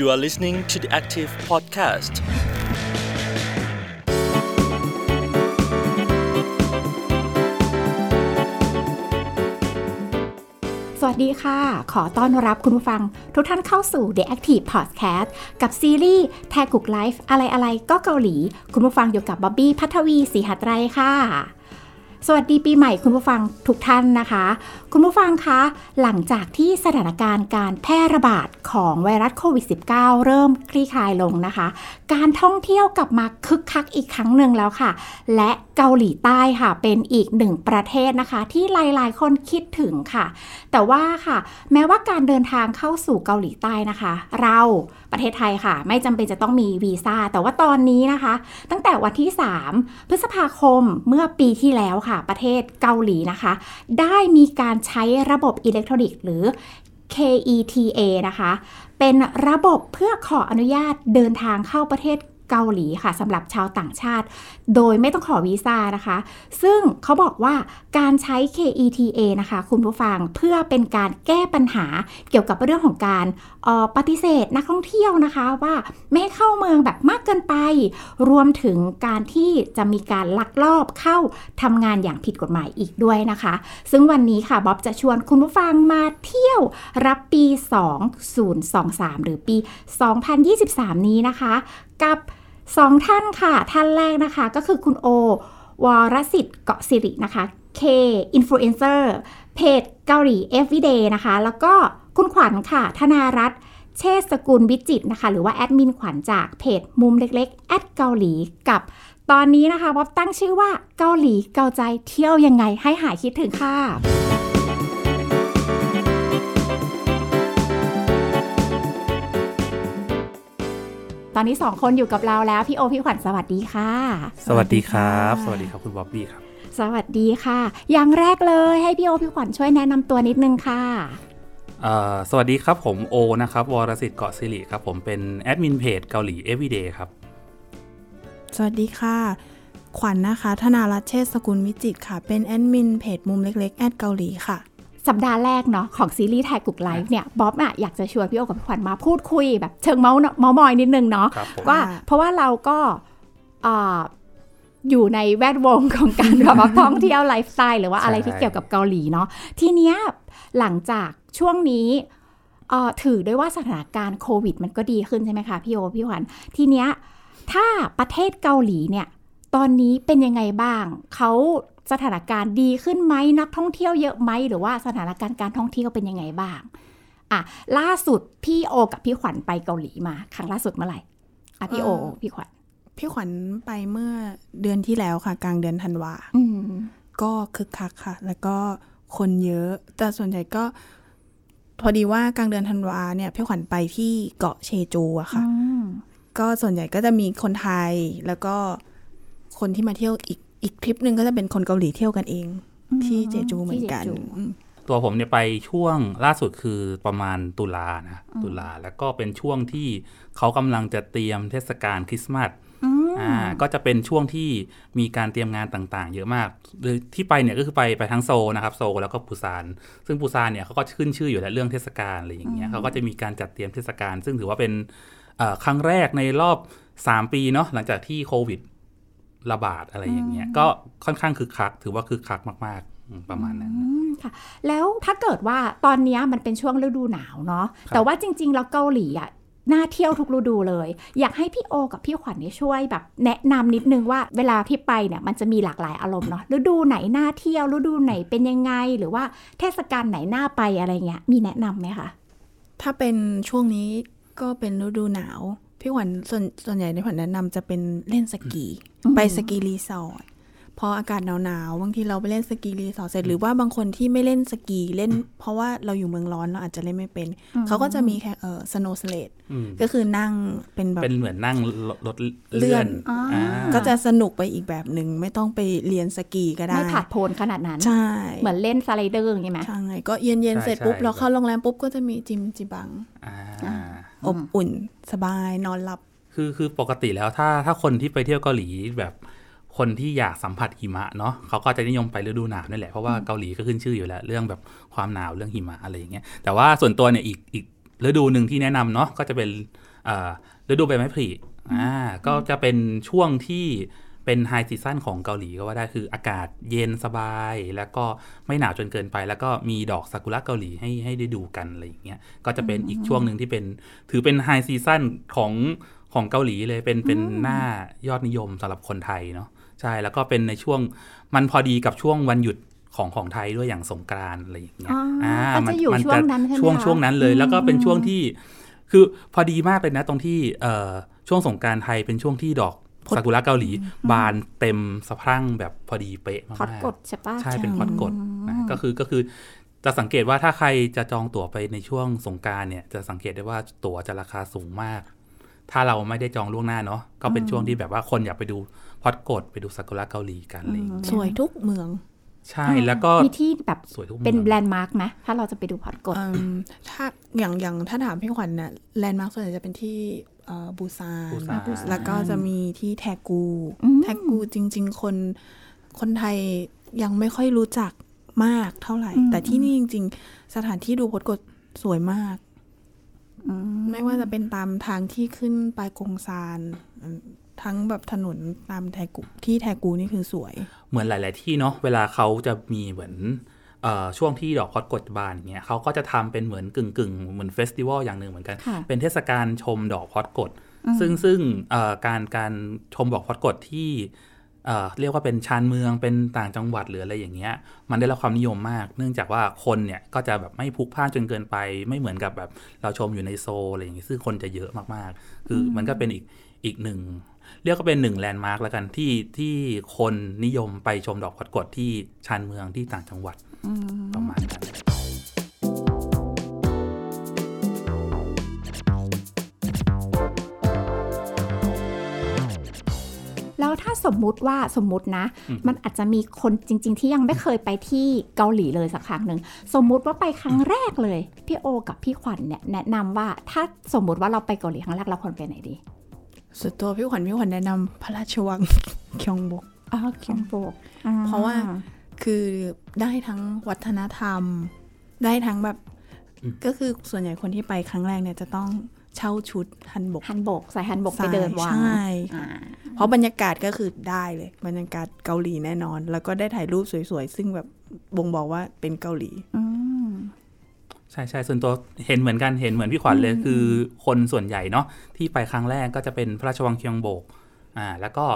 You are listening to the Active Podcast. สวัสดีค่ะ ขอต้อนรับคุณผู้ฟัง ทุกท่านเข้าสู่ The Active Podcast กับซีรีส์แทกุกไลฟ์อะไรอะไรก็เกาหลี คุณผู้ฟังอยู่กับบ๊อบบี้พัทวีศรีหัตไรค่ะ สวัสดีปีใหม่คุณผู้ฟังทุกท่านนะคะ คุณผู้ฟังคะ หลังจากที่สถานการณ์การแพร่ระบาดของไวรัสโควิด -19 เริ่มคลี่คลายลงนะคะ การท่องเที่ยวกลับมาคึกคักอีกครั้งหนึ่งแล้วค่ะ และเกาหลีใต้ค่ะเป็นอีกหนึ่งประเทศนะคะ ที่หลายๆ คนคิดถึงค่ะ แต่ว่าค่ะ แม้ว่าการเดินทางเข้าสู่เกาหลีใต้นะคะ เรา ประเทศไทยค่ะ ไม่จำเป็นจะต้องมีวีซ่า แต่ว่าตอนนี้นะคะ ตั้งแต่วันที่ 3 พฤษภาคมเมื่อปีที่แล้วค่ะ ประเทศเกาหลีนะคะ ได้มีการใช้ระบบอิเล็กทรอนิกส์หรือ KETA นะคะ เป็นระบบเพื่อขออนุญาตเดินทางเข้าประเทศ เกาหลีค่ะสำหรับชาวต่างชาติ โดยไม่ต้องขอวีซ่านะคะ ซึ่งเขาบอกว่าการใช้ KETA นะคะ คุณผู้ฟังเพื่อเป็นการแก้ปัญหาเกี่ยวกับเรื่องของการออปฏิเสธนักท่องเที่ยวนะคะว่าไม่ให้เข้าเมืองแบบมากเกินไป รวมถึงการที่จะมีการลักลอบเข้าทำงานอย่างผิดกฎหมายอีกด้วยนะคะ ซึ่งวันนี้ค่ะบ๊อบจะชวนคุณผู้ฟังมาเที่ยวรับปี 2023 หรือปี 2023 นี้นะคะ กับ สองท่านค่ะ ท่านแรกนะคะก็คือคุณโอ วรสิทธิ์เกาะสิรินะคะ K Influencer เพจเกาหลี Everyday นะคะ แล้วก็คุณขวัญค่ะ ธนารัตน์เชษสกุลวิจิตนะคะ หรือว่าแอดมินขวัญจากเพจมุมเล็กๆ แอดเกาหลีกับตอนนี้นะคะบ๊อบตั้งชื่อว่าเกาหลีเกาใจเที่ยวยังไงให้หายคิดถึงค่ะ ตอนนี้สองคนอยู่กับเราแล้วพี่โอพี่ขวัญสวัสดีค่ะ สวัสดีครับ สวัสดีครับคุณบ๊อบบี้ครับ สวัสดีค่ะ อย่างแรกเลยให้พี่โอพี่ขวัญช่วยแนะนำตัวนิดนึงค่ะเอ่อสวัสดีครับผมโอนะครับวรสิทธิ์เกาะสิริครับผมเป็นแอดมินเพจเกาหลี Everyday ครับ สวัสดีค่ะ ขวัญนะคะ ธนารัตน์เชษฐ์สกุลวิจิตรค่ะ เป็นแอดมินเพจมุมเล็กๆ แอดเกาหลีค่ะ สัปดาห์แรกเนาะของซีรีส์ไทยกุก Life เนี่ยบ๊อบอะอยากจะชวนพี่โอกับพี่ขวัญมาพูดคุยแบบเชิงเมาท์เมาท์มอยนิดนึงเนาะครับผมว่าค่ะเพราะว่าเราก็อ่าอยู่ในแวดวงของการแบบว่าท่องเที่ยวไลฟ์สไตล์หรือว่าอะไรที่เกี่ยวกับเกาหลีเนาะทีเนี้ยหลังจากช่วงนี้เอ่อถือได้ว่าสถานการณ์โควิด มันก็ดีขึ้นใช่ไหมคะพี่โอพี่ขวัญทีเนี้ยถ้าประเทศเกาหลีเนี่ยตอนนี้เป็นยังไงบ้าง เขา สถานการณ์ดีขึ้นไหมนักท่องเที่ยวเยอะไหมหรือว่าสถานการณ์การท่องเที่ยวเป็นยังไงบ้างอะล่าสุดพี่โอกับพี่ขวัญไปเกาหลีมา ครั้งล่าสุดเมื่อไหร่อะพี่โอเอ่อพี่ขวัญพี่ขวัญไปเมื่อเดือนที่แล้วค่ะ กลางเดือนธันวาอืมก็คึกคักค่ะ แล้วก็คนเยอะ แต่ส่วนใหญ่ก็ พอดีว่ากลางเดือนธันวาเนี่ยพี่ขวัญไปที่เกาะเชจูอะค่ะอืมก็ส่วนใหญ่ก็จะมีคนไทยแล้วก็คนที่มาเที่ยวอีก อีกทริปหนึ่งก็จะเป็นคนเกาหลีเที่ยวกันเอง ที่เจจูเหมือนกันที่เจจูอืมตัวผมเนี่ยไปช่วงล่าสุดคือประมาณตุลานะตุลาแล้วก็เป็นช่วงที่เขากำลังจะเตรียมเทศกาลคริสต์มาสอืมอ่าก็จะเป็นช่วงที่มีการเตรียมงานต่างๆ เยอะมากโดยที่ไปเนี่ยก็คือไปไปทั้งโซลนะครับโซลแล้วก็ปูซาน ซึ่งปูซานเนี่ยเขาก็ขึ้นชื่ออยู่แล้วเรื่องเทศกาลอะไรอย่างเงี้ยเขาก็จะมีการจัดเตรียมเทศกาลซึ่งถือว่าเป็นเอ่อครั้งแรกในรอบ 3 ปีเนาะหลังจากที่โควิด ระบาดอะไรอย่างเงี้ยก็ค่อนข้างคึกคัก ถือว่าคึกคักมากๆอืมประมาณนั้นอืมค่ะ แล้วถ้าเกิดว่าตอนเนี้ยมันเป็นช่วงฤดูหนาวเนาะครับแต่ว่าจริง ๆ แล้วเกาหลีอะน่าเที่ยวทุกฤดูเลย อยากให้พี่โอกับพี่ขวัญเนี่ยช่วยแบบ แนะนำนิดนึงว่าเวลาที่ไปเนี่ยมันจะมีหลากหลายอารมณ์เนาะฤดูไหนน่าเที่ยวฤดูไหนเป็นยังไง หรือว่าเทศกาลไหนน่าไปอะไรเงี้ยมีแนะนำไหมคะถ้าเป็นช่วงนี้ก็เป็นฤดูหนาว พี่ขวัญส่วนส่วนใหญ่ในขวัญแนะนำจะเป็นเล่นสกีอืมไป ski resort พออากาศหนาวๆบางทีเราไปเล่น ski resort เสร็จหรือว่าบางคนที่ไม่เล่นสกีเล่น เพราะว่าเราอยู่เมืองร้อนเราอาจจะเล่นไม่เป็น เขาก็จะมีแค่เออ snow sled อืมก็คือนั่งเป็นแบบเป็นเหมือนนั่งรถรถเลื่เลื่ออนนอ่าอ่าก็จะสนุกไปอีกแบบหนึ่งไม่ต้องไปเรียนสกีก็ได้ ไม่ผาดโผนขนาดนั้นใช่เหมือนเล่น slider อย่างงี้ไหมใช่ก็เย็นเย็นๆใช่เสร็จปุ๊บใช่เราเข้าโรงแรมปุ๊บก็จะมีจิมจิลบังอ่า อบอุ่นสบายนอนหลับ คือคือปกติแล้วถ้าถ้าคนที่ไปเที่ยวเกาหลีแบบคนที่อยากสัมผัสหิมะเนาะเขาก็จะนิยมไปฤดูหนาวนี่แหละเพราะว่าเกาหลีก็ขึ้นชื่ออยู่แล้วเรื่องแบบความหนาวเรื่องหิมะอะไรอย่างเงี้ยแต่ว่าส่วนตัวเนี่ยอีกอีกฤดูหนึ่งที่แนะนำเนาะก็จะเป็นอ่อฤดูใบไม้ผลิอ่าก็จะเป็นช่วงที่ เป็นไฮซีซั่นของเกาหลีก็ว่าได้คืออากาศเย็นสบาย แล้วก็ไม่หนาวจนเกินไป แล้วก็มีดอกซากุระเกาหลีให้ให้ได้ดูกันอะไรอย่างเงี้ยก็จะเป็นอีกช่วงหนึ่งที่เป็นถือเป็นไฮซีซั่นของของเกาหลีเลยเป็นเป็นหน้ายอดนิยมสำหรับคนไทยเนาะใช่แล้วก็เป็นในช่วงมันพอดีกับช่วงวันหยุดของของไทยด้วยอย่างสงกรานต์อะไรอย่างเงี้ยอ๋ออ่ก็จะอยู่มัช่วงนั้นใช่ไหมช่วงคะช่วงนั้นเลย แล้วก็เป็นช่วงที่ คือพอดีมากเลยนะตรงที่เอ่อช่วงสงกรารไทยเป็นช่วงที่ดอก ซากุระเกาหลี บานเต็มสะพรั่งแบบพอดีเป๊ะมากพอตกตใช่ปะใช่เป็นพอตกตนะก็คือก็คือจะสังเกตว่าถ้าใครจะจองตั๋วไปในช่วงสงกรานต์เนี่ย จะสังเกตได้ว่าตั๋วจะราคาสูงมาก ถ้าเราไม่ได้จองล่วงหน้าเนาะก็เป็นช่วงที่แบบว่าคนอยากไปดูพอตกตไปดูซากุระเกาหลีกันอะไรอย่างเงี้ยสวยทุกเมือง ใช่แล้วก็มีที่แบบสวยทุกเป็นมืองแลนด์มาร์กไหมถ้าเราจะไปดูพอตกตเอิ่มถ้าอย่างอย่างถ้าถามพี่ขวัญเนี่ย landmark ส่วนใหญ่จะเป็นที่เอ่อบูซานบูซานแล้วก็จะมีที่แทกูอืมแทกูจริง ๆ คนคนไทยยังไม่ค่อยรู้จักมากเท่าไหร่ แต่ที่นี่จริง ๆ สถานที่ดูพดกดสวยมากไม่ว่าจะเป็นตามทางที่ขึ้นไปกงซานอืม ทั้งแบบถนนตามแทกูที่แทกูนี่คือสวย เหมือนหลาย ๆ ที่เนาะเวลาเขาจะมีเหมือนเอ่อช่วงที่ดอกพอดกดบานเงี้ยเขาก็จะทำเป็นเหมือนกึ่งกึ่งๆเหมือนเฟสติวัลอย่างหนึ่งเหมือนกันค่ะเป็นเทศกาลชมดอกพอดกด ซึ่งซึ่งเอ่อการการชมดอกพอดกดที่เอ่อเรียกว่าเป็นชานเมืองเป็นต่างจังหวัดหรืออะไรอย่างเงี้ย มันได้รับความนิยมมาก เนื่องจากว่าคนเนี่ยก็จะแบบไม่พลุกพล่านจนเกินไป ไม่เหมือนกับแบบเราชมอยู่ในโซลอะไรอย่างงี้ซึ่งคนจะเยอะมากๆ คือมันก็เป็นอีกอีกหนึ่ง เรียกว่าเป็นหนึ่งแลนด์มาร์กแล้วกันที่ที่คนนิยมไปชมดอกพอดกดที่ชานเมืองที่ต่างจังหวัดประมาณนั้นแล้วถ้าสมมุติว่าสมมุตินะ มันอาจจะมีคนจริง ๆ ที่ยังไม่เคยไปที่เกาหลีเลยสักครั้งหนึ่งสมมุติว่าไปครั้งแรกเลย พี่โอ กับพี่ขวัญเนี่ยแนะนำว่าถ้าสมมุติว่าเราไปเกาหลีครั้งแรกเราควรไปไหนดี ส่วนตัวพี่ขวัญพี่ขวัญแนะนำพระราชวังคยองบกอ๋อคิมโบกเพราะว่าคือได้ทั้งวัฒนธรรม ได้ทั้งแบบอืมก็คือส่วนใหญ่คนที่ไปครั้งแรกเนี่ยจะต้องเช่าชุดฮันบกฮันโบกใส่ฮันโบกไปใส่เดินวังใช่อ่าเพราะบรรยากาศก็คือได้เลย บรรยากาศเกาหลีแน่นอน แล้วก็ได้ถ่ายรูปสวยๆ ซึ่งแบบบ่งบอกว่าเป็นเกาหลีอืม ใช่ใช่ส่วนตัวเห็นเหมือนกันเห็นเหมือนพี่ขวัญเลยคือคนส่วนใหญ่เนาะที่ไปครั้งแรกก็จะเป็นพระราชวังเคียงโบกอ่าแล้วก็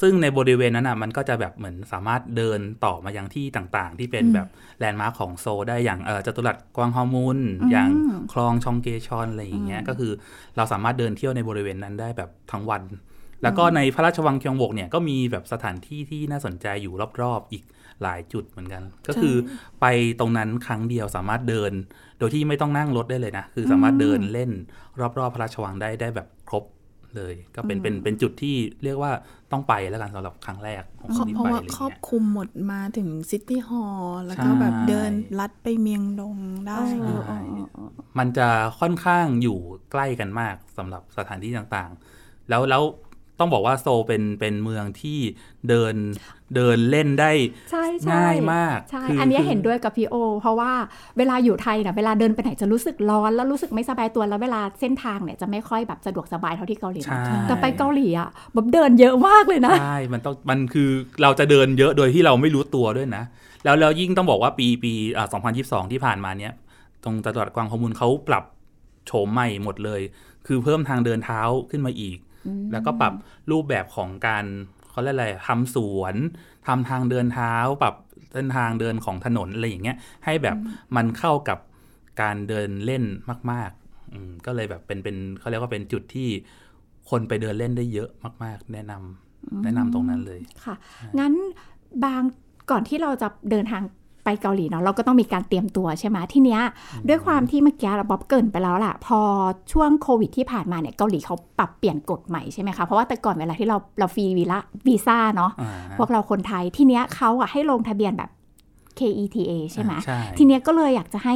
ซึ่งในบริเวณนั้นอะมันก็จะแบบเหมือนสามารถเดินต่อมายังที่ต่างๆ ที่เป็นแบบแลนด์มาร์คของโซลได้อย่างเออจตุรัสกวางฮอมุนอย่างคลองชองกเยชอนอะไรอย่างเงี้ยก็คือเราสามารถเดินเที่ยวในบริเวณนั้นได้แบบทั้งวัน แล้วก็ในพระราชวังเคียงบกเนี่ยก็มีแบบสถานที่ที่น่าสนใจอยู่รอบๆอีกหลายจุดเหมือนกัน ก็คือไปตรงนั้นครั้งเดียวสามารถเดิน โดยที่ไม่ต้องนั่งรถได้เลยนะ คือสามารถเดินเล่นรอบๆ พระราชวังได้ได้แบบครบเลย ก็เป็นเป็นเป็นจุดที่เรียกว่าต้องไปแล้วกันสำหรับครั้งแรกของคนที่เพราะไปว่าอะไรครอบเงี้ยคลุมหมดมาถึง City Hall แล้วก็ใช่แบบเดินลัดไปเมียงดงได้เออใช่มันจะค่อนข้างอยู่ใกล้กันมากสำหรับสถานที่ต่างๆ แล้วแล้ว ต้องบอกว่าโซลเป็นเป็นเมืองที่เดินเดินเล่นได้ใช่ใช่ง่ายมากใช่คืออันเนี้ยคือเห็นด้วยกับพี่โอ เพราะว่าเวลาอยู่ไทยเนี่ยเวลาเดินไปไหนจะรู้สึกร้อนแล้วรู้สึกไม่สบายตัวแล้วเวลาเส้นทางเนี่ยจะไม่ค่อยแบบสะดวกสบายเท่าที่เกาหลีนะใช่แต่ไปเกาหลีอะแบบเดินเยอะมากเลยนะใช่มันต้องมันคือเราจะเดินเยอะโดยที่เราไม่รู้ตัวด้วยนะ แล้วแล้วยิ่งต้องบอกว่าปีปีอ่า2022 ที่ผ่านมาเนี้ยตรงจังหวัดกวางขมูลเขาปรับโฉมใหม่หมดเลย คือเพิ่มทางเดินเท้าขึ้นมาอีก แล้วก็ปรับรูปแบบของการเขาเรียกอะไรทำสวนทำทางเดินเท้า ปรับเส้นทางเดินของถนนอะไรอย่างเงี้ย ให้แบบมันเข้ากับการเดินเล่นมากๆอืมก็เลยแบบเป็นเป็นเขาเรียกว่าเป็นจุดที่คนไปเดินเล่นได้เยอะมาก ๆ แนะนำแนะนำตรงนั้นเลยค่ะ งั้นบางก่อนที่เราจะเดินทาง ไปเกาหลีเนาะเราก็ต้องมีการเตรียมตัวใช่ไหมทีเนี้ยด้วยความที่เมื่อกี้เราบ๊อบเกรินไปแล้วล่ะ พอช่วงโควิดที่ผ่านมาเนี่ยเกาหลีเขาปรับเปลี่ยนกฎใหม่ใช่ไหมคะเพราะว่าแต่ก่อนเวลาที่เราเราฟรีวีละวีซ่าเนาะอ่าพวกเราคนไทยทีเนี้ยเขาอะให้ลงทะเบียนแบบ KETA ใช่ไหมใช่ทีเนี้ยก็เลยอยากจะให้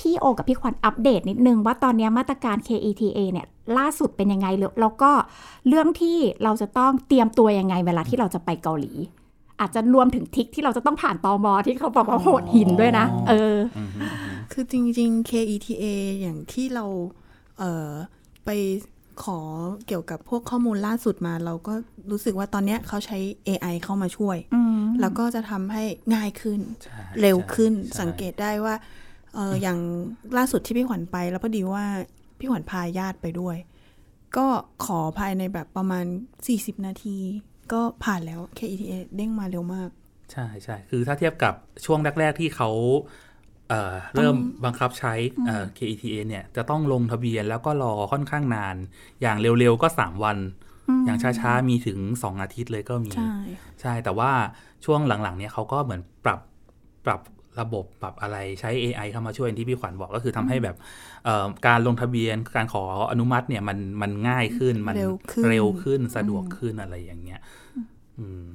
พี่โอกับพี่ขวัญอัปเดตนิดนึงว่าตอนเนี้ยมาตรการ KETA เนี่ยล่าสุดเป็นยังไงแล้วแล้วก็เรื่องที่เราจะต้องเตรียมตัวยังไงเวลาที่เราจะไปเกาหลี อาจจะรวมถึงทริกที่เราจะต้องผ่านตอมอที่เขาบอกว่าโหดหินด้วยนะ เอออืมฮึอืมฮึคือจริง ๆ KETA อย่างที่เราเอ่อไปขอเกี่ยวกับพวกข้อมูลล่าสุดมา เราก็รู้สึกว่าตอนเนี้ยเขาใช้ AI เข้ามาช่วยอืมแล้วก็จะทำให้ง่ายขึ้นใช่เร็วขึ้นใช่สังเกตได้ว่าเอออย่างล่าสุดที่พี่ขวัญไป แล้วพอดีว่าพี่ขวัญพาญาติไปด้วย ก็ขอภายในแบบประมาณ 40 นาที ก็ผ่านแล้ว KETA เด้งมาเร็วมาก ใช่ใช่คือถ้าเทียบกับช่วงแรก ๆ ที่เขาเอ่อเริ่มบังคับใช้เอ่อ KETA เนี่ยจะต้องลงทะเบียนแล้วก็รอค่อนข้างนาน อย่างเร็ว ๆ ก็ 3 วัน อย่างช้า ๆ มีถึง 2 อาทิตย์เลยก็มี ใช่ใช่แต่ว่าช่วงหลัง ๆ เนี่ยเขาก็เหมือนปรับปรับ ระบบปรับอะไรใช้ AI เข้ามาช่วยอย่างที่พี่ขวัญบอกก็คือทำให้แบบเอ่อการลงทะเบียนการขออนุมัติเนี่ยมันมันง่ายขึ้นมันเร็วขึ้นเร็วขึ้นสะดวกขึ้นอะไรอย่างเงี้ยอืม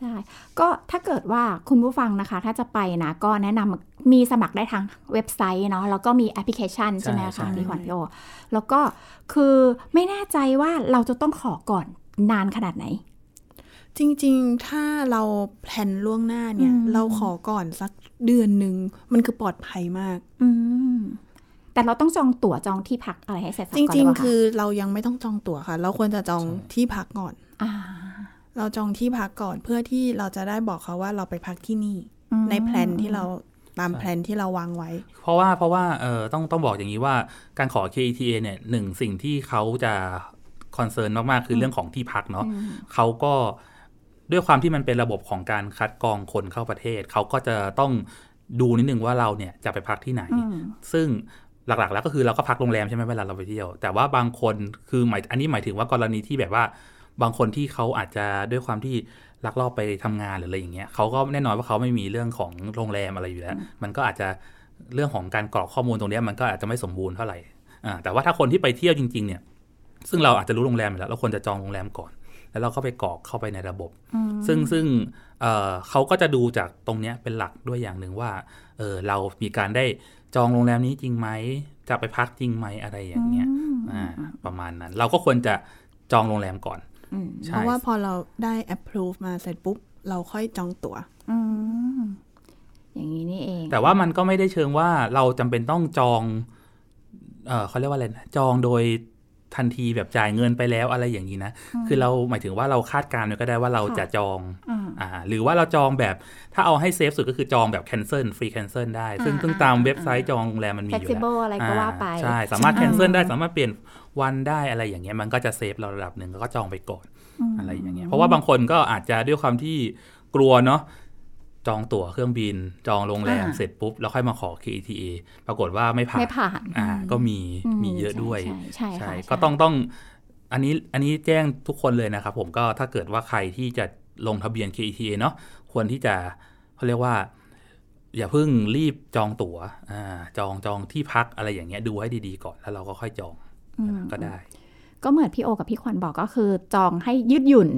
ใช่ก็ถ้าเกิดว่าคุณผู้ฟังนะคะ ถ้าจะไปนะก็แนะนำมีสมัครได้ทางเว็บไซต์เนาะแล้วก็มีแอปพลิเคชันใช่ไหมใช่คะใช่พี่ขวัญพี่โอแล้วก็คือไม่แน่ใจว่าเราจะต้องขอก่อนนานขนาดไหน จริง ๆ ถ้าเราแพลนล่วงหน้าเนี่ยอืมเราขอก่อนสักเดือนหนึ่งมันคือปลอดภัยมาก อืมแต่เราต้องจองตั๋วจองที่พักอะไรให้เสร็จสับจก่อนริงหเปล่าๆคือเรายังไม่ต้องจองตั๋วค่ะ เราควรจะจองที่พักก่อนอ่าเราจองที่พักก่อนเพื่อที่เราจะได้บอกเขาว่าเราไปพักที่นี่อืมในแพลนที่เราตามแพลนที่เราวางไว้ เพราะว่าเพราะว่าเออต้องต้องบอกอย่างนี้ว่าการขอ KETA เนี่ยหนึ่งสิ่งที่เขาจะคอนเซิร์นมาก ๆ คือเรื่องของที่พักเนาะเขาก็ ด้วยความที่มันเป็นระบบของการคัดกรองคนเข้าประเทศ เขาก็จะต้องดูนิดนึงว่าเราเนี่ยจะไปพักที่ไหนอืมซึ่งหลักๆ แล้วก็คือเราก็พักโรงแรมใช่ไหมเวลาเราไปเที่ยว แต่ว่าบางคนคือหมายอันนี้หมายถึงว่ากรณีที่แบบว่า บางคนที่เขาอาจจะด้วยความที่ลักลอบไปทำงานหรืออะไรอย่างเงี้ยเขาก็แน่นอนว่าเขาไม่มีเรื่องของโรงแรมอะไรอยู่แล้ว มันก็อาจจะเรื่องของการกรอกข้อมูลตรงเนี้ยมันก็อาจจะไม่สมบูรณ์เท่าไหร่อ่าแต่ว่าถ้าคนที่ไปเที่ยวจริง ๆ เนี่ย ซึ่งเราอาจจะรู้โรงแรมอยู่แล้วเราควรจะจองโรงแรมก่อน แล้วเราก็ไปกรอกเข้าไปในระบบ ซึ่งซึ่งเอ่อเขาก็จะดูจากตรงเนี้ยเป็นหลักด้วยอย่างหนึ่งว่าเออเรามีการได้จองโรงแรมนี้จริงไหมจะไปพักจริงไหมอะไรอย่างเงี้ยอ่าประมาณนั้น เราก็ควรจะจองโรงแรมก่อนอืมใช่เพราะว่าพอเราได้ approve มาเสร็จปุ๊บ เราค่อยจองตั๋วอืมอย่างนี้นี่เอง แต่ว่ามันก็ไม่ได้เชิงว่าเราจำเป็นต้องจอง เออเขาเรียกว่าอะไรนะจองโดย ทันทีแบบจ่ายเงินไปแล้วอะไรอย่างนี้นะ คือเราหมายถึงว่าเราคาดการณ์ไว้ก็ได้ว่าเราจะจองอืมอ่าหรือว่าเราจองแบบถ้าเอาให้เซฟสุดก็คือจองแบบ cancel free cancel ได้ ซึ่งอ่าซึ่งตามเว็บไซต์จองโรงแรมมันมีอยู่แล้ว flexible อะไรก็ว่าไปอ่ใช่ สามารถ cancel ได้สามารถเปลี่ยนวันได้อะไรอย่างเงี้ยมันก็จะเซฟเราระดับหนึ่งแล้วก็จองไปก่อนอะไรอย่างเงี้ยเพราะว่าบางคนก็อาจจะด้วยความที่กลัวเนาะ จองตั๋วเครื่องบิน จองโรงแรมอ่าเสร็จปุ๊บ แล้วค่อยมาขอ KETA ปรากฏว่าไม่ผ่านไม่ผ่านอ่าอืมก็มีอืมมีเยอะด้วย ใช่ใช่ใช่ค่ะก็ต้องต้องอันนี้อันนี้แจ้งทุกคนเลยนะครับผมก็ถ้าเกิดว่าใครที่จะลงทะเบียน KETA เนาะควรที่จะเขาเรียกว่า อย่าเพิ่งรีบจองตั๋วอ่าจองจองที่พักอะไรอย่างเงี้ยดูให้ดีๆก่อนแล้วเราก็ค่อยจองอืมก็ได้ ก็เหมือนพี่โอกับพี่ขวัญบอกก็คือจองให้ยืดหยุ่น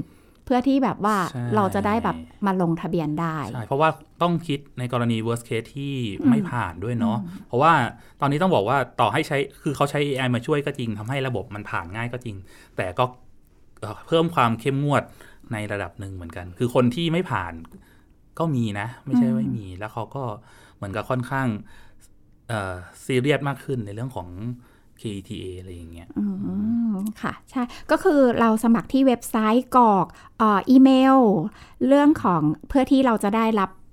เพื่อที่แบบว่าใช่เราจะได้แบบมาลงทะเบียนได้ใช่เพราะว่าต้องคิดในกรณี worst case ที่ไม่ผ่านด้วยเนาะเพราะว่าตอนนี้ต้องบอกว่าต่อให้ใช้คือเขาใช้ AI มาช่วยก็จริงทำให้ระบบมันผ่านง่ายก็จริง แต่ก็เอ่อเพิ่มความเข้มงวดในระดับหนึ่งเหมือนกัน คือคนที่ไม่ผ่านก็มีนะ ไม่ใช่ไม่มี แล้วเขาก็เหมือนกับค่อนข้างเอ่อซีเรียสมากขึ้นในเรื่องของ KETA อะไรอย่างเงี้ยอืมค่ะ ใช่ ก็คือเราสมัครที่เว็บไซต์กรอกเอ่ออีเมล เรื่องของเพื่อที่เราจะได้รับอ่า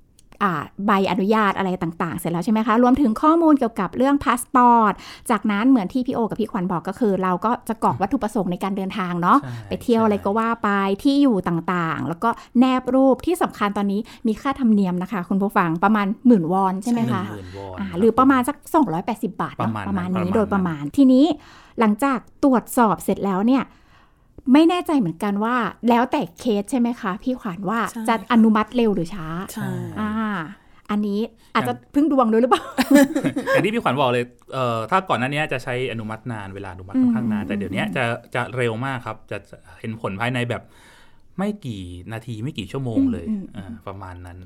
ใบอนุญาตอะไรต่างๆ เสร็จแล้วใช่ไหมคะ รวมถึงข้อมูลเกี่ยวกับเรื่องพาสปอร์ต จากนั้นเหมือนที่พี่โอกับพี่ขวัญบอกก็คือ เราก็จะกรอกวัตถุประสงค์ในการเดินทางเนาะใช่ไปเที่ยวอะไรใช่ก็ว่าไป ที่อยู่ต่างๆ แล้วก็แนบรูปที่สำคัญตอนนี้มีค่าธรรมเนียมนะคะ คุณผู้ฟังประมาณหมื่นวอนใช่ไหมคะหนึ่งหมื่นวอนอ่าคบหรือประมาณสัก 280 บาทเนอะประมาณประมาณนั้นนี้ประมาณโดยประมาณ ทีนี้หลังจากตรวจสอบเสร็จแล้วเนี่ย ไม่แน่ใจเหมือนกันว่า แล้วแต่เคสใช่ไหมคะ พี่ขวัญว่าใช่จะอนุมัติเร็วหรือช้าใช่อ่าอันนี้อาจจะพึ่งดวงด้วยหรือเปล่าอย่างที่พี่ขวัญบอกเลยเอ่อถ้าก่อนหน้านี้จะใช้อนุมัตินานเวลาอนุมัติค่อนข้างนาน แต่เดี๋ยวนี้จะจะเร็วมากครับ จะเห็นผลภายในแบบไม่กี่นาทีไม่กี่ชั่วโมงเลยอืมอืมอ่าประมาณนั้น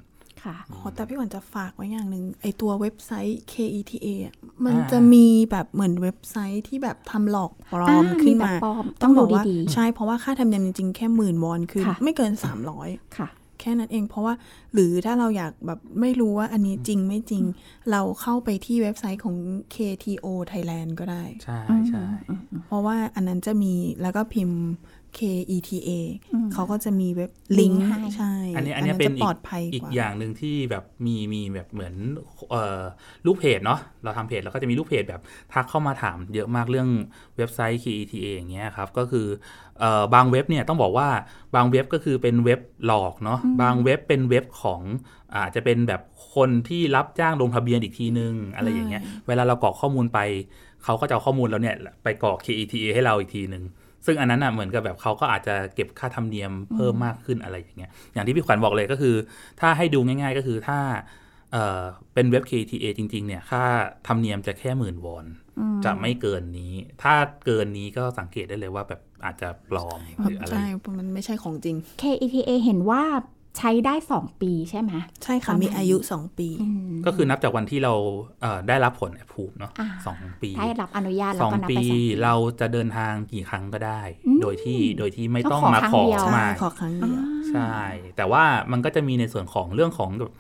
ค่ะอ๋อแต่พี่ขวัญจะฝากไว้อย่างหนึ่งไอตัวเว็บไซต์ KETA อะมันอ่าจะมีแบบเหมือนเว็บไซต์ที่แบบทำหลอกปลอมอ่าขึ้นมีแบบมาปลอมต้องบอกว่าดูดีๆใช่เพราะว่าค่าธรรมเนียมจริงๆ แค่หมื่นวอนคือค่ะไม่เกิน 300 ค่ะ แค่นั้นเองเพราะว่าหรือถ้าเราอยากแบบไม่รู้ว่าอันนี้จริงไม่จริง เราเข้าไปที่เว็บไซต์ของ KTO Thailand ก็ได้ ใช่ใช่เพราะว่าอันนั้นจะมีแล้วก็พิมพ์ KETA เขาก็จะมีเว็บลิงก์ลิงก์ให้ใช่ อันนี้อันนี้เป็นจะอีปกลอดภัยอีกกว่าอย่างหนึ่งที่แบบมีมีแบบเหมือนเอ่อลูกเพจเนาะเราทำเพจแล้วก็จะมีลูกเพจแบบทักเข้ามาถามเยอะมากเรื่องเว็บไซต์ KETA อย่างเงี้ยครับ ก็คือเอ่อบางเว็บเนี่ยต้องบอกว่าบางเว็บก็คือเป็นเว็บหลอกเนาะบางเว็บเป็นเว็บของอาจจะเป็นแบบคนที่รับจ้างลงทะเบียนอีกทีนึงอะไรอย่างเงี้ย เวลาเรากรอกข้อมูลไป เขาก็จะเอาข้อมูลเราเนี่ยไปกรอก KETA ให้เราอีกทีนึง ซึ่งอันนั้นอะเหมือนกับแบบเขาก็อาจจะเก็บค่าธรรมเนียมเพิ่มมากขึ้นอะไรอย่างเงี้ยอย่างที่พี่ขวัญบอกเลยก็คือ ถ้าให้ดูง่าย ๆ ก็คือถ้าเอ่อเป็นเว็บ KTA จริง ๆ เนี่ย ค่าธรรมเนียมจะแค่หมื่นวอนจะไม่เกินนี้ ถ้าเกินนี้ก็สังเกตได้เลยว่าแบบอาจจะปลอมหรืออะไรใช่มันไม่ใช่ของจริง KETA เห็นว่า ใช้ได้ 2 ปีใช่ไหมใช่ค่ะประมาณมีอายุ 2 ปี ก็คือนับจากวันที่เราเอ่อได้รับผล approve เนาะอ่าสองปี ได้รับอนุญาตสแล้วองก็นับปีไปสองปี เราจะเดินทางกี่ครั้งก็ได้อืมโดยที่โดยที่ไม่ก็ต้องขอมาครั้งขอเดียวมาขอครั้งเดียวใช่ แต่ว่ามันก็จะมีในส่วนของเรื่องของแบบ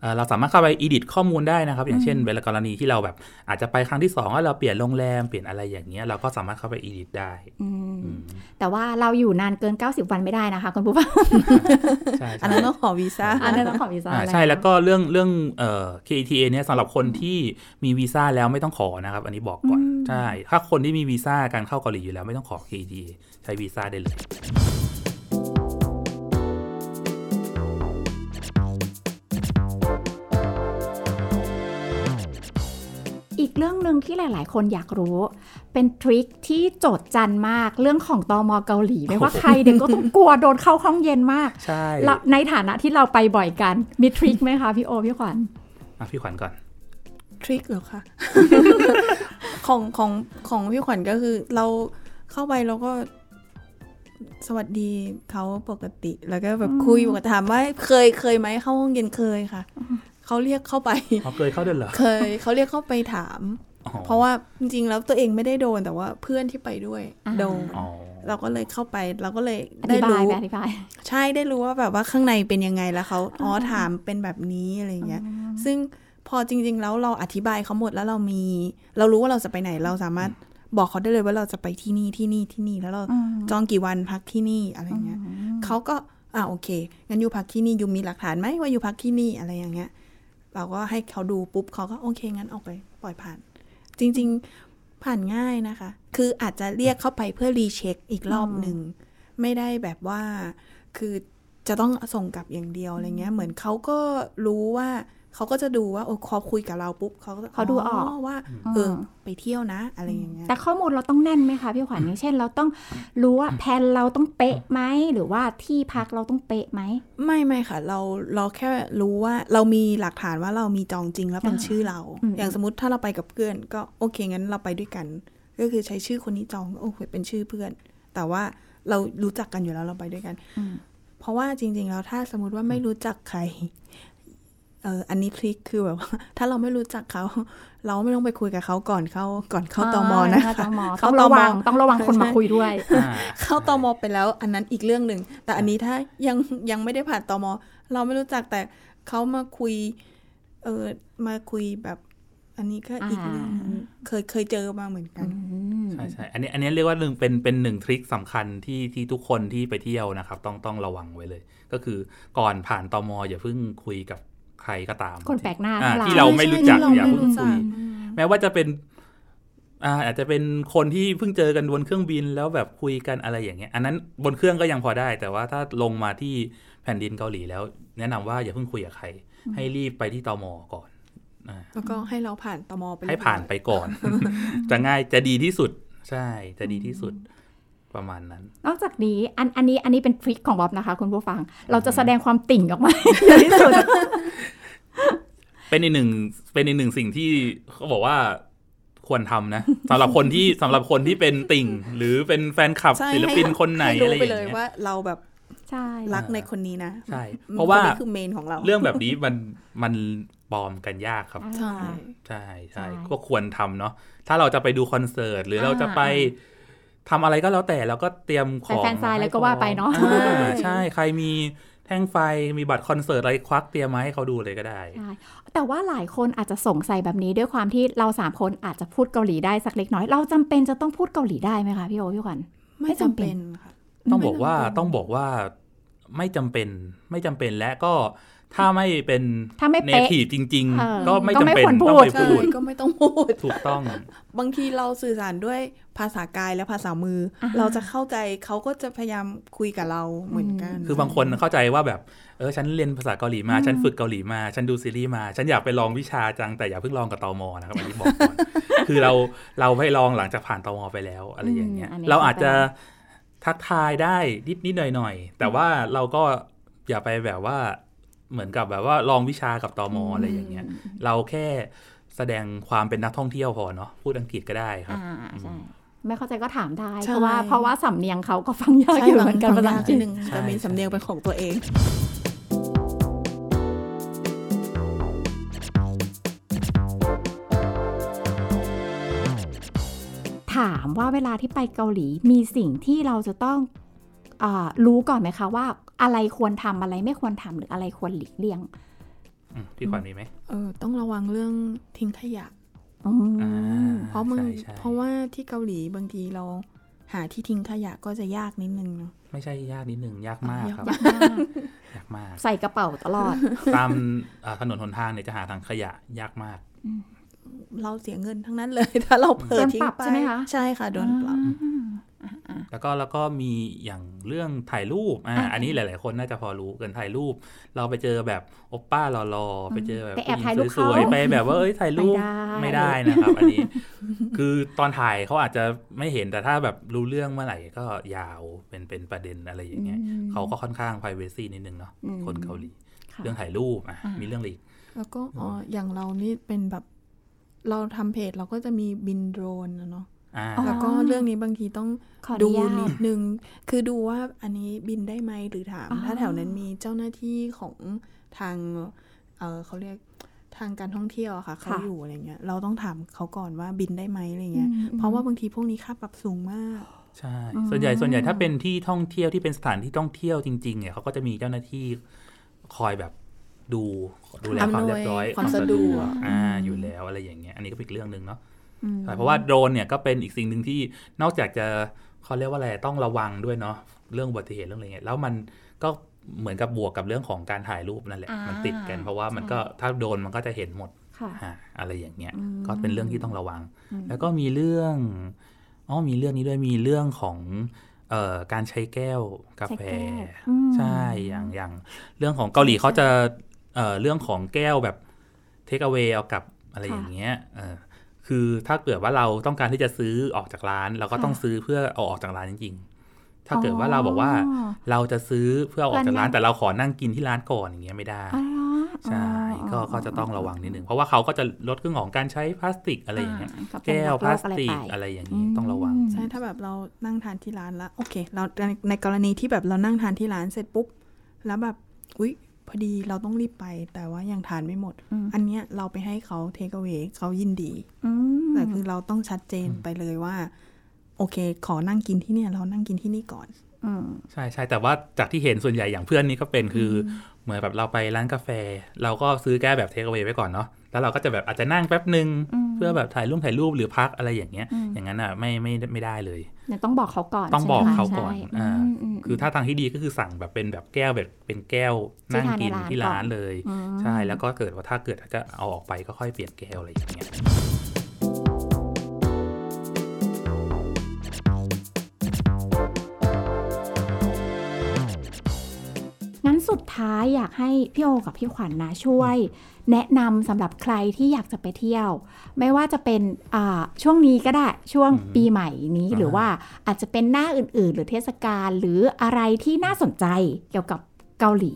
เอ่อเราสามารถเข้าไป edit ข้อมูลได้นะครับ อย่างเช่นเวลากรณีที่เราแบบ อาจจะไปครั้งที่สองแล้วเราเปลี่ยนโรงแรมเปลี่ยนอะไรอย่างเงี้ยเราก็สามารถเข้าไป edit ได้อืมอืมแต่ว่าเราอยู่นานเกิน 90 วันไม่ได้นะคะคุณผู้ฟังใช่อันใช่นั้นต้องขอวีซ่าอันนั้นต้องขอวีซ่าอ่าใช่แล้วก็เรื่องเรื่องเอ่อ KTA เนี่ยสำหรับคนที่มีวีซ่าแล้วไม่ต้องขอนะครับ อันนี้บอกก่อนใช่ถ้าคนที่มีวีซ่าการเข้าเกาหลีอยู่แล้วไม่ต้องขอ KTA ใช้วีซ่าได้เลย งหนึ่งที่หลาย ๆ คนอยากรู้ เป็นทริคที่โจดจันมากเรื่องของตอมเกาหลี ไม่ว่าใครเด็กก็ต้องกลัวโดนเข้าห้องเย็นมากใช่แล้วในฐานะที่เราไปบ่อยกันมีทริคไหมคะพี่โอพี่ขวัญอะพี่ขวัญก่อนทริคเหรอคะของของของพี่ขวัญก็คือเราเข้าไปเราก็สวัสดีเขาปกติ แล้วก็แบบคุยปกติถามว่าเคยเคยไหมเข้าห้องเย็นเคยค่ะเขาเรียกเข้าไปเขาเคยเข้าเดินเหรอเคยเขาเรียกเข้าไปถามอ๋อ เพราะว่าจริงๆแล้วตัวเองไม่ได้โดนแต่ว่าเพื่อนที่ไปด้วยอ่าโดนอ๋อเราก็เลยเข้าไปเราก็เลยอได้ธิบายรู้ไปอธิบายใช่ได้รู้ว่าแบบว่าข้างในเป็นยังไงแล้วเขาอ๋อถามเป็นแบบนี้อะไรเงี้ย ซึ่งพอจริง ๆ แล้วเราอธิบายเขาหมดแล้วเรามี เรารู้ว่าเราจะไปไหนเราสามารถบอกเขาได้เลยว่าเราจะไปที่นี่ที่นี่ที่นี่แล้วเราอืมจองกี่วันพักที่นี่อะไรเงี้ยเขาก็อ่าโอเคงั้นอยู่พักที่นี่อยู่มีหลักฐานไหมว่าอยู่พักที่นี่อะไรอย่างเงี้ย เราก็ให้เขาดูปุ๊บเขาก็โอเคงั้นออกไปปล่อยผ่าน จริง ๆ ผ่านง่ายนะคะ คืออาจจะเรียกเข้าไปเพื่อรีเช็คอีกรอบหนึ่ง ไม่ได้แบบว่า คือจะต้องส่งกลับอย่างเดียวอะไรเงี้ย เหมือนเขาก็รู้ว่า เขาก็จะดูว่าโอ้พอคุยกับเราปุ๊บเขาก็เขาดูออกว่าเออไปเที่ยวนะอะไรอย่างเงี้ยแต่ข้อมูลเราต้องแน่นไหมคะพี่ขวัญอย่างเช่น เราต้องรู้ว่าแผนเราต้องเป๊ะไหมหรือว่าที่พักเราต้องเป๊ะไหมไม่ไม่ค่ะ เราเราแค่รู้ว่าเรามีหลักฐานว่าเรามีจองจริงแล้วเป็นอ่าชื่อเราอืมอย่างสมมติถ้าเราไปกับเพื่อน ก็โอเคงั้นเราไปด้วยกัน ก็คือใช้ชื่อคนนี้จองโอเคเป็นชื่อเพื่อน แต่ว่าเรารู้จักกันอยู่แล้วเราไปด้วยกันอืมเพราะว่าจริง ๆ แล้วถ้าสมมติว่าไม่รู้จักใคร เอออันนี้ทริคคือแบบว่าถ้าเราไม่รู้จักเขา เราไม่ต้องไปคุยกับเขาก่อนเข้าก่อนเข้าตมนะเข้าคะตมเข้าต้องตระมวังต้องระวังคนมาคุยด้วยอ่าเข้าตมไปแล้ว อันนั้นอีกเรื่องหนึ่งแต่อันนี้ถ้ายังยังไม่ได้ผ่านตมเราไม่รู้จักแต่เขามาคุย เออมาคุยแบบ อันนี้ก็อีกเรื่องหนึ่งเคยเคยเจอมาเหมือนกันใช่ใช่อันนี้อันนี้เรียกว่าหนึ่งเป็นเป็นหนึ่งทริคสำคัญที่ที่ทุกคนที่ไปเที่ยวนะครับ ต้องต้องระวังไว้เลย ก็คือก่อนผ่านตมอย่าเพิ่งคุยกับ ใครก็ตาม คนแปลกหน้าอ่ทั้งหลายที่เราไม่รู้จักใช่ที่เราอย่าไม่เพิ่งรู้จัคุยกแม้ว่าจะเป็นอ่าอาจจะเป็นคนที่เพิ่งเจอกันบนเครื่องบินแล้วแบบคุยกันอะไรอย่างเงี้ย อันนั้นบนเครื่องก็ยังพอได้ แต่ว่าถ้าลงมาที่แผ่นดินเกาหลีแล้ว แนะนำว่าอย่าเพิ่งคุยกับใคร ให้รีบไปที่ตมก่อนอ่าแล้วก็ให้เราผ่านตมไปให้ผ่านไปก่อน จะง่ายจะดีที่สุด ใช่จะดีที่สุด ประมาณนั้น นอกจากนี้อันอันนี้อันนี้เป็นทริคของบ๊อบนะคะ คุณผู้ฟัง เราจะแสดงความติ่งออกมาเยอะที่สุดเป็นอีกหนึ่งเป็นอีกหนึ่งสิ่งที่เขาบอกว่าควรทำนะสำหรับคนที่สำหรับคนที่เป็นติ่ง หรือเป็นแฟนคลับใช่ศิลปินคนไหนให้อะไรรู้อไปย่างเลยเงี้ยว่าเราแบบใช่รักในคนนี้นะใช่อืมเพราะว่าคนนี้คือเมนของเราเรื่องแบบนี้มันมันปลอมกันยากครับ ใช่ใช่ใช่ใช่ก็ควรทำเนาะถ้าเราจะไปดูคอนเสิร์ตหรือเราจะไปอ่ ทำอะไรก็แล้วแต่เราก็เตรียมของไปแฟนไซน์แล้วก็ว่าไปเนาะอ่าใช่ใครมีแท่งไฟมีบัตรคอนเสิร์ตอะไรควักเตรียมมาให้เขาดูเลยก็ได้ใช่แต่ว่าหลายคนอาจจะสงสัยแบบนี้ด้วยความที่เราสามคนอาจจะพูดเกาหลีได้สักเล็กน้อย เราจำเป็นจะต้องพูดเกาหลีได้ไหมคะพี่โอพี่ขวัญไม่จำเป็นค่ะต้องบอกว่าไม่จำเป็นต้องบอกว่าไม่จำเป็นไม่จำเป็นและก็ ถ้าไม่เป็นถ้าไม่เนเป๊ะทีจริงเออๆก็ไม่ก็จำไม่เป็นควรพูต้องดไปใช่พูดก็ไม่ต้องพูดถูกต้อง บางทีเราสื่อสารด้วยภาษากายและภาษามืออาฮะเราจะเข้าใจเขาก็จะพยายามคุยกับเราเหมือนกัน คือบางคนเข้าใจว่าแบบเออฉันเรียนภาษาเกาหลีมา ฉันฝึกเกาหลีมา ฉันดูซีรีส์มา ฉันอยากไปลองวิชาจังแต่อย่าเพิ่งลองกับตมนะครับอันนี้บอกก่อนคือเราเราไปลองหลังจากผ่านตมไปแล้วอะไรอย่างเงี้ยอืมอันนี้เราอาจจะเข้าใจทักทายได้นิดนิดหน่อยหน่อยๆแต่ว่าเราก็อย่าไปแบบว่า เหมือนกับแบบว่าลองวิชากับตมอะไรอย่างเงี้ย เราแค่แสดงความเป็นนักท่องเที่ยวพอเนาะพูดอังกฤษก็ได้ครับอ่าใช่ไม่เข้าใจก็ถามได้ใช่เพราะว่าเพราะว่าสำเนียงเขาก็ฟังยากใช่อยู่บางเหมือนกันบางภาษาย่าอังงกฤษหนึ่งจะมีสำเนียงเป็นของตัวเองถามว่าเวลาที่ไปเกาหลีมีสิ่งที่เราจะต้องอารู้ก่อนไหมคะว่า อะไรควรทำอะไรไม่ควรทำหรืออะไรควรหลีกเลี่ยงอืมพี่ขวัญมีไหมเออต้องระวังเรื่องทิ้งขยะอืมอ่าเพราะมึงใช่ใช่เพราะว่าที่เกาหลีบางทีเราหาที่ทิ้งขยะก็จะยากนิดนึงเนาะไม่ใช่ยากนิดหนึ่งยากมากครับยากมากยากมาก ใส่กระเป๋าตลอด ตามอ่าถนนหนทางเนี่ยจะหาทางขยะยากมาก เราเสียเงินทั้งนั้นเลย ถ้าเราเผลอทิ้งไปโดนปรับใช่ไหมคะใช่ค่ะโดนปรับ แล้วก็แล้วก็มีอย่างเรื่องถ่ายรูปอ่าอ่าอันนี้หลาย ๆ คนน่าจะพอรู้เกินถ่ายรูป เราไปเจอแบบโอปป้าหล่อๆไปเจอแบบไปแอบผู้หญิงถ่ายรูปสวยเขาๆไปแบบว่าเอ้ยถ่ายรูปไม่ไม่ได้ได้นะครับ อันนี้ คือตอนถ่ายเขาอาจจะไม่เห็นแต่ถ้าแบบรู้เรื่องเมื่อไหร่ก็ยาวเป็นเป็นประเด็นอะไรอย่างเงี้ยอืมเขาก็ค่อนข้าง privacy นิดนึงเนาะอืมคนเกาหลีค่ะเรื่องถ่ายรูปอะอ่ามีมีเรื่องอะไรอีกแล้วก็อ๋ออย่างเรานี่เป็นแบบเราทำเพจเราก็จะมีบินโดรนนะเนาะอ่าอ๋อ แล้วก็เรื่องนี้บางทีต้องขออดูนุญาตนิดนึง คือดูว่าอันนี้บินได้ไหมหรือถามอ๋อถ้าแถวนั้นมีเจ้าหน้าที่ของทางเออเขาเรียกทางการท่องเที่ยวอะค่ะ เขาอยู่อะไรเงี้ย เราต้องถามเขาก่อนว่าบินได้ไหมอะไรเงี้ยอืมเพราะว่าบางทีพวกนี้ค่าปรับสูงมาก ใช่ ส่วนใหญ่ส่วนใหญ่ถ้าเป็นที่ท่องเที่ยวที่เป็นสถานที่ท่องเที่ยวจริงๆเนี่ยเขาก็จะมีเจ้าหน้าที่คอยแบบดูดูแลความเรียบร้อยอำนวยความสะดวกอ่าอยู่แล้วอะไรอย่างเงี้ย อันนี้ก็เป็นอีกเรื่องหนึ่งเนาะอืมใช่ เพราะว่าโดรนเนี่ยก็เป็นอีกสิ่งหนึ่งที่นอกจากจะเขาเรียกว่าอะไรต้องระวังด้วยเนาะเรื่องอุบัติเหตุเรื่องอะไรเงี้ยแล้วมันก็เหมือนกับบวกกับเรื่องของการถ่ายรูปนั่นแหละอ่ามัมันติดกัน เพราะว่ามันใช่ก็ถ้าโดรนมันก็จะเห็นหมดค่ะอ่าอะไรอย่างเงี้ยอืมก็เป็นเรื่องที่ต้องระวังอืมแล้วก็มีเรื่องอ๋อมีเรื่องนี้ด้วยมีเรื่องของเอ่อการใช้แก้วกาแฟ ใช้แก้วอืมใช่อย่างอย่างเรื่องของเกาหลีเขาจะเอ่อเรื่องของแก้วแบบเทคเอา a y เอากลับอะไรอย่างเงี้ยเออ คือถ้าเกิดว่าเราต้องการที่จะซื้อออกจากร้าน เราก็ต้องซื้อเพื่อเอาออกจากร้านจริงๆ ถ้าเกิดว่าเราบอกว่าอ๋อเราจะซื้อเพื่อเอาออกจากร้านร้านแต่เราขอนั่งกินที่ร้านก่อนอย่างเงี้ยไม่ได้อ๋อเหรอใช่อ๋อก็ก็จะต้องระวังนิดนึงเพราะว่าเขาก็จะลดเรื่องของการใชพลาสติกอะไรอย่างเงี้ยอ่าเป็นแก้วโรคพลาสอะไรติกไปอะไรอย่างนี้ต้องระวังอืมใช่ถ้าแบบเรานั่งทานที่ร้านแล้วโอเค เราในในกรณีที่แบบเรานั่งทานที่ร้านเสร็จปุ๊บแล้วแบบอุ๊ย พอดีเราต้องรีบไปแต่ว่ายังทานไม่หมดอืมอันเนี้ยเราไปให้เขาเทคเอา a y เขายินดีอืมแต่คือเราต้องชัดเจนไปเลยว่า โอเค ขอนั่งกินที่เนี่ย เรานั่งกินที่นี่ก่อนอืม ใช่ใช่แต่ว่าจากที่เห็นส่วนใหญ่อย่างเพื่อนนี่ก็เป็นคืออเหมือนแบบเราไปร้านกาแฟ เราก็ซื้อแก้วแบบเทคเอา a y ไว้ก่อนเนาะแล้วเราก็จะแบบอาจจะนั่งแป๊บหนึ่งอืมเพื่อแบบถ่ายรูปถ่ายรูปหรือพักอะไรอย่างเงี้ยอืมอย่างนั้นอะไม่ไม่ไม่ได้เลยเดี๋ยวต้องบอกเขาก่อนต้องบอกใช่ไหมเขาคะก่อนใช่อ่าอืมอืมคือถ้าทางที่ดีก็คือสั่งแบบเป็นแบบแก้วแบบเป็นแก้วนั่งกินที่ทานในร้านที่ร้านก่อนเลยอืมใช่แล้วก็เกิดว่าถ้าเกิดจะเอาออกไปก็ค่อยเปลี่ยนแก้วอะไรอย่างเงี้ย สุดท้ายอยากให้พี่โอกับพี่ขวัญนะช่วย แนะนำสำหรับใครที่อยากจะไปเที่ยว ไม่ว่าจะเป็นอ่าช่วงนี้ก็ได้ช่วงอืมปีใหม่นี้อ่าหรือว่าอาจจะเป็นหน้าอื่น ๆ หรือเทศกาลหรืออะไรที่น่าสนใจเกี่ยวกับเกาหลี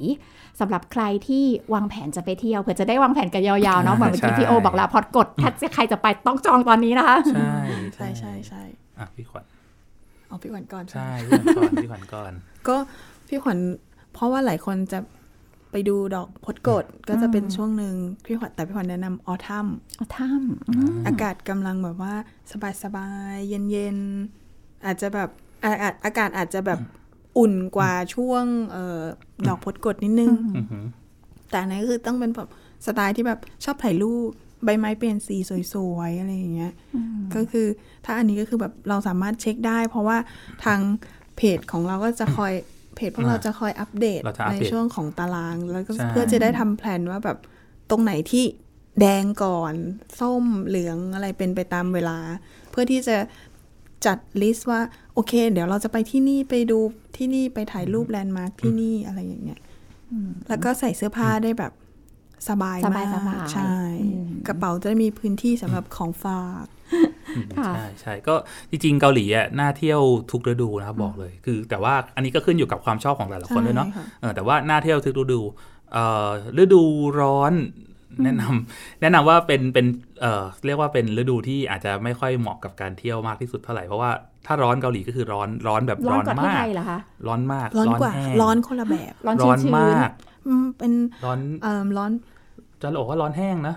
สำหรับใครที่วางแผนจะไปเที่ยวเผื่อจะได้วางแผนกันยาวๆเนาะเหมือนเมื่อกี้พี่โอบอกแล้วพอดกดถ้าใครจะไปต้องจองตอนนี้นะคะใช่ใช่ใช่ใช่อะพี่ขวัญเอาพี่ขวัญก่อนใช่พี่ขวัญก่อนพี่ขวัญก่อนก็พี่ขวัญ เพราะว่าหลายคนจะไปดูดอกพดกดก็จะเป็นช่วงหนึ่งพี่ขวัญแต่พี่ขวัญแนะนำออทัมเอาถ้ำอืมอากาศกำลังแบบว่าสบายสบายๆเย็นๆอาจจะแบบอาอาอากาศอาจจะแบบอุ่นกว่าช่วงเออดอกพดกดนิดนึงอือหือแต่อันนั้นก็คือต้องเป็นแบบสไตล์ที่แบบชอบถ่ายรูปใบไม้เปลี่ยนสีสวยๆอะไรอย่างเงี้ยก็คือถ้าอันนี้ก็คือแบบเราสามารถเช็คได้ เพราะว่าทางเพจของเราก็จะคอย เพจพวกเราจะคอยอัปเดตเราจะอัปในเดตช่วงของตาราง แล้วก็ใช่เพื่อจะได้ทำแผนว่าแบบตรงไหนที่แดงก่อน ส้มเหลืองอะไรเป็นไปตามเวลา เพื่อที่จะจัด list ว่าโอเค เดี๋ยวเราจะไปที่นี่ไปดูที่นี่ไปถ่ายรูป landmark ที่นี่อะไรอย่างเงี้ยแล้วก็ใส่เสื้อผ้าได้แบบสบายมากสบายสบายใช่อืมกระเป๋าจะมีพื้นที่สำหรับของฝากอืมค่ะ ใช่ใช่ก็จริงๆเกาหลีอะน่าเที่ยวทุกฤดูนะครับบอกเลย คือ แต่ว่าอันนี้ก็ขึ้นอยู่กับความชอบของแต่ละคนด้วยเนาะใช่ค่ะเออแต่ว่าน่าเที่ยวทุกฤดูเอ่อฤดูร้อนแนะนำแนะนำว่าเป็นเป็นเอ่อเรียกว่าเป็นฤดูที่อาจจะไม่ค่อยเหมาะกับการเที่ยวมากที่สุดเท่าไหร่เพราะว่าถ้าร้อนเกาหลีก็คือร้อนร้อนแบบร้ร้ออนนกว่าที่มาไทกยเหรอคะร้อนมากร้อนกว่าแห้งร้อนคนละแบบร้อนร้อนชื้นๆมากอืมเป็นร้อนเอ่อร้อนจะบอกว่าร้อนแห้งนะ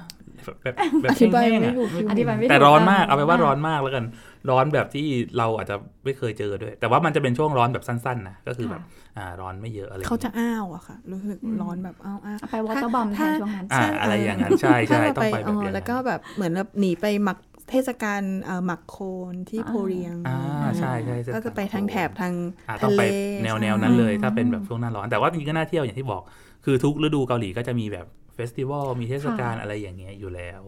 แบบแบบอธิบายแห้งๆไม่อะถูกอธิบายไม่ถูกแต่ร้อนมากเอาไปว่าอ่าร้อนมากแล้วกัน ร้อนแบบที่เราอาจจะไม่เคยเจอด้วย แต่ว่ามันจะเป็นช่วงร้อนแบบสั้นๆนะก็คือแบบอ่าร้อนไม่เยอะอะไรเขาจะอ้าวอะค่ะ รู้สึกร้อนแบบอ้าวอ้าวเอาไป Waterbomb แทนช่วงนั้นอ่าอะไรอย่างนั้นใช่ใช่ถ้าเราต้องไปแบบเอออย่างนั้นแล้วก็แบบเหมือนแบบหนีไปหมักเทศกาลเอ่อหมักโคลนที่อ่าโพรยองอ่าใช่ใช่ใช่ก็จะไปทางแถบทางอ่าต้อทะงเลไปแนวแนวใช่นั้นเลย ถ้าเป็นแบบช่วงหน้าร้อนแต่ว่าจริงๆก็น่าเที่ยวอย่างที่บอก คือทุกฤดูเกาหลีก็จะมีแบบ festival มีเทศกาลอะไรอย่างเงี้ยอยู่แล้ว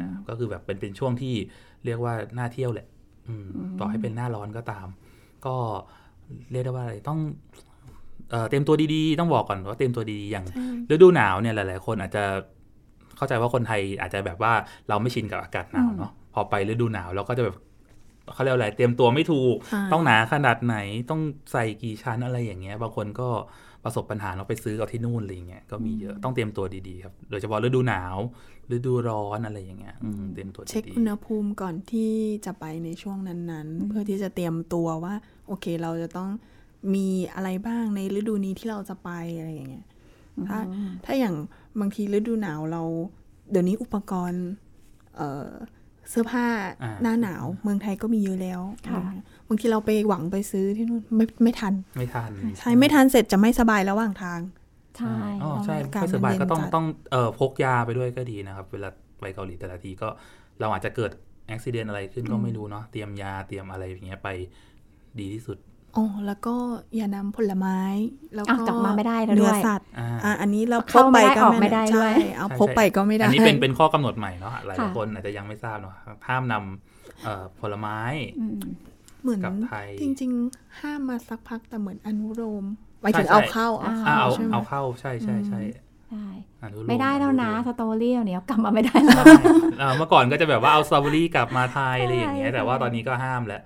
นะก็คือแบบเป็นเป็นช่วงที่เรียกว่าน่าเที่ยวแหละอืมต่อให้เป็นหน้าร้อนก็ตาม ก็เรียกได้ว่าอะไรต้องเอ่อเตรียมตัวดีๆ ต้องบอกก่อนว่าเตรียมตัวดีๆอย่างฤดูหนาวเนี่ยหลาย ๆ คนอาจจะเข้าใจว่าคนไทยอาจจะแบบว่าเราไม่ชินกับอากาศหนาวเนาะพอไปฤดูหนาวเราก็จะแบบเขาเรียกอะไรเตรียมตัวไม่ถูกอ่าต้องหนาขนาดไหนต้องใส่กี่ชั้นอะไรอย่างเงี้ย บางคนก็ ประสบปัญหาเราไปซื้อเอาที่นู่นอะไรอย่างเงี้ยก็มีเยอะต้องเตรียมตัวดีๆครับโดยเฉพาะฤดูหนาวฤดูร้อนอะไรอย่างเงี้ยอืมเตรียมตัวเช็คดีอุณหภูมิก่อนที่จะไปในช่วงนั้นๆ เพื่อที่จะเตรียมตัวว่า โอเคเราจะต้องมีอะไรบ้างในฤดูนี้ที่เราจะไปอะไรอย่างเงี้ยถ้าถ้าอย่างบางทีฤดูหนาวเรา เดี๋ยวนี้อุปกรณ์ เอ่อเสื้อผ้าอ่าหน้าหนาวเมืองไทยก็มีเยอะแล้วค่ะบางทีเราไปหวังไปซื้อที่นู่นไม่ไม่ทันๆไม่ทัน ใช่ไม่ทันเสร็จจะไม่สบายระหว่างทาง ใช่อ๋อใช่อากาศไม่สบายมันเย็นก็ต้องจัดต้องเอ่อพกยาไปด้วยก็ดีนะครับ เวลาไปเกาหลีแต่ละทีก็เราอาจจะเกิดอุบิเหตุอะไรขึ้นก็ไม่รู้เนาะเตรียมยาเตรียมอะไรอย่างเงี้ยไปดีที่สุด อ๋อแล้วก็อย่านำผลไม้ แล้วอ้าวก็กลับมาไม่ได้แล้วเนื้ด้อวยสัตว์อ่าอะอันนี้เราพเข้ากไปไม่ได้ก็ออกไม่ได้ด้วยใช่เอาพกไปก็ไม่ได้ อันนี้เป็นเป็นข้อกำหนดใหม่เนาะหลายค่ะๆคนอาจจะยังไม่ทราบเนาะห้ามนำเอ่อผลไม้อืมเหมือนกับไทยจริง ๆ ห้ามมาสักพักแต่เหมือนอนุโลมหมายถึงใช่เอาใช่เข้าเอาอ่าเข้าเอาใช่ไหมเอาเข้าใช่ใช่ใช่ใช่อนุโลไม่ได้แล้วนะอสโลมตอรี่เนี้ยกลับมาไม่ได้แล้วเอ่อเมื่อก่อนก็จะแบบว่าเอาสตรอเบอรี่กลับมาไทยอะไรอย่างเงี้ยใช่แต่ว่าตอนนี้ก็ห้ามแล้ว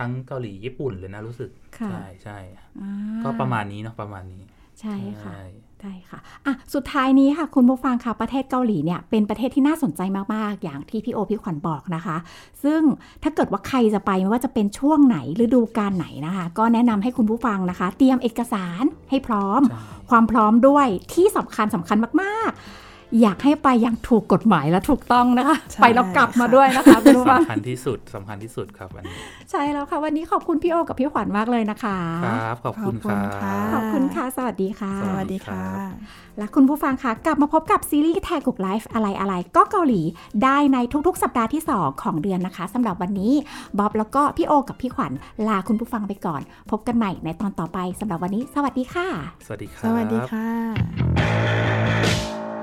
ทั้งเกาหลีญี่ปุ่นเลยนะรู้สึกค่ะใช่ใช่อ่าก็ประมาณนี้เนาะประมาณนี้ ใช่ค่ะใช่ได้ค่ะอะ สุดท้ายนี้ค่ะ คุณผู้ฟังค่ะประเทศเกาหลีเนี่ยเป็นประเทศที่น่าสนใจมาก ๆ อย่างที่พี่โอพี่ขวัญบอกนะคะ ซึ่งถ้าเกิดว่าใครจะไปไม่ว่าจะเป็นช่วงไหนฤดูกาลไหนนะคะ ก็แนะนำให้คุณผู้ฟังนะคะ เตรียมเอกสารให้พร้อมใช่ความพร้อมด้วยที่สำคัญสำคัญมาก ๆ อยากให้ไปอย่างถูกกฎหมายและถูกต้องนะคะใช่ไปแล้วกลับมาด้วยนะคะคุณผู้ฟังสำคัญที่สุดสำคัญที่สุดครับอันนี้ใช่แล้วค่ะ วันนี้ขอบคุณพี่โอกับพี่ขวัญมากเลยนะคะ ครับ ขอบคุณครัขอบคุณค่ะบขอบคุณค่ะ สวัสดีค่ะสสวัวัสสดีดีครัค่ะบและคุณผู้ฟังคะกลับมาพบกับซีรีส์แทกุกไลฟ์อะไรอะไรก็เกาหลีได้ในทุกๆ สัปดาห์ที่ 2 ของเดือนนะคะสำหรับวันนี้บ๊อบแล้วก็พี่โอกับพี่ขวัญลาคุณผู้ฟังไปก่อน พบกันใหม่ในตอนต่อไปสำหรับวันนี้ สวัสดีค่ะ สวัสดีคสรับวัสดีค่ะ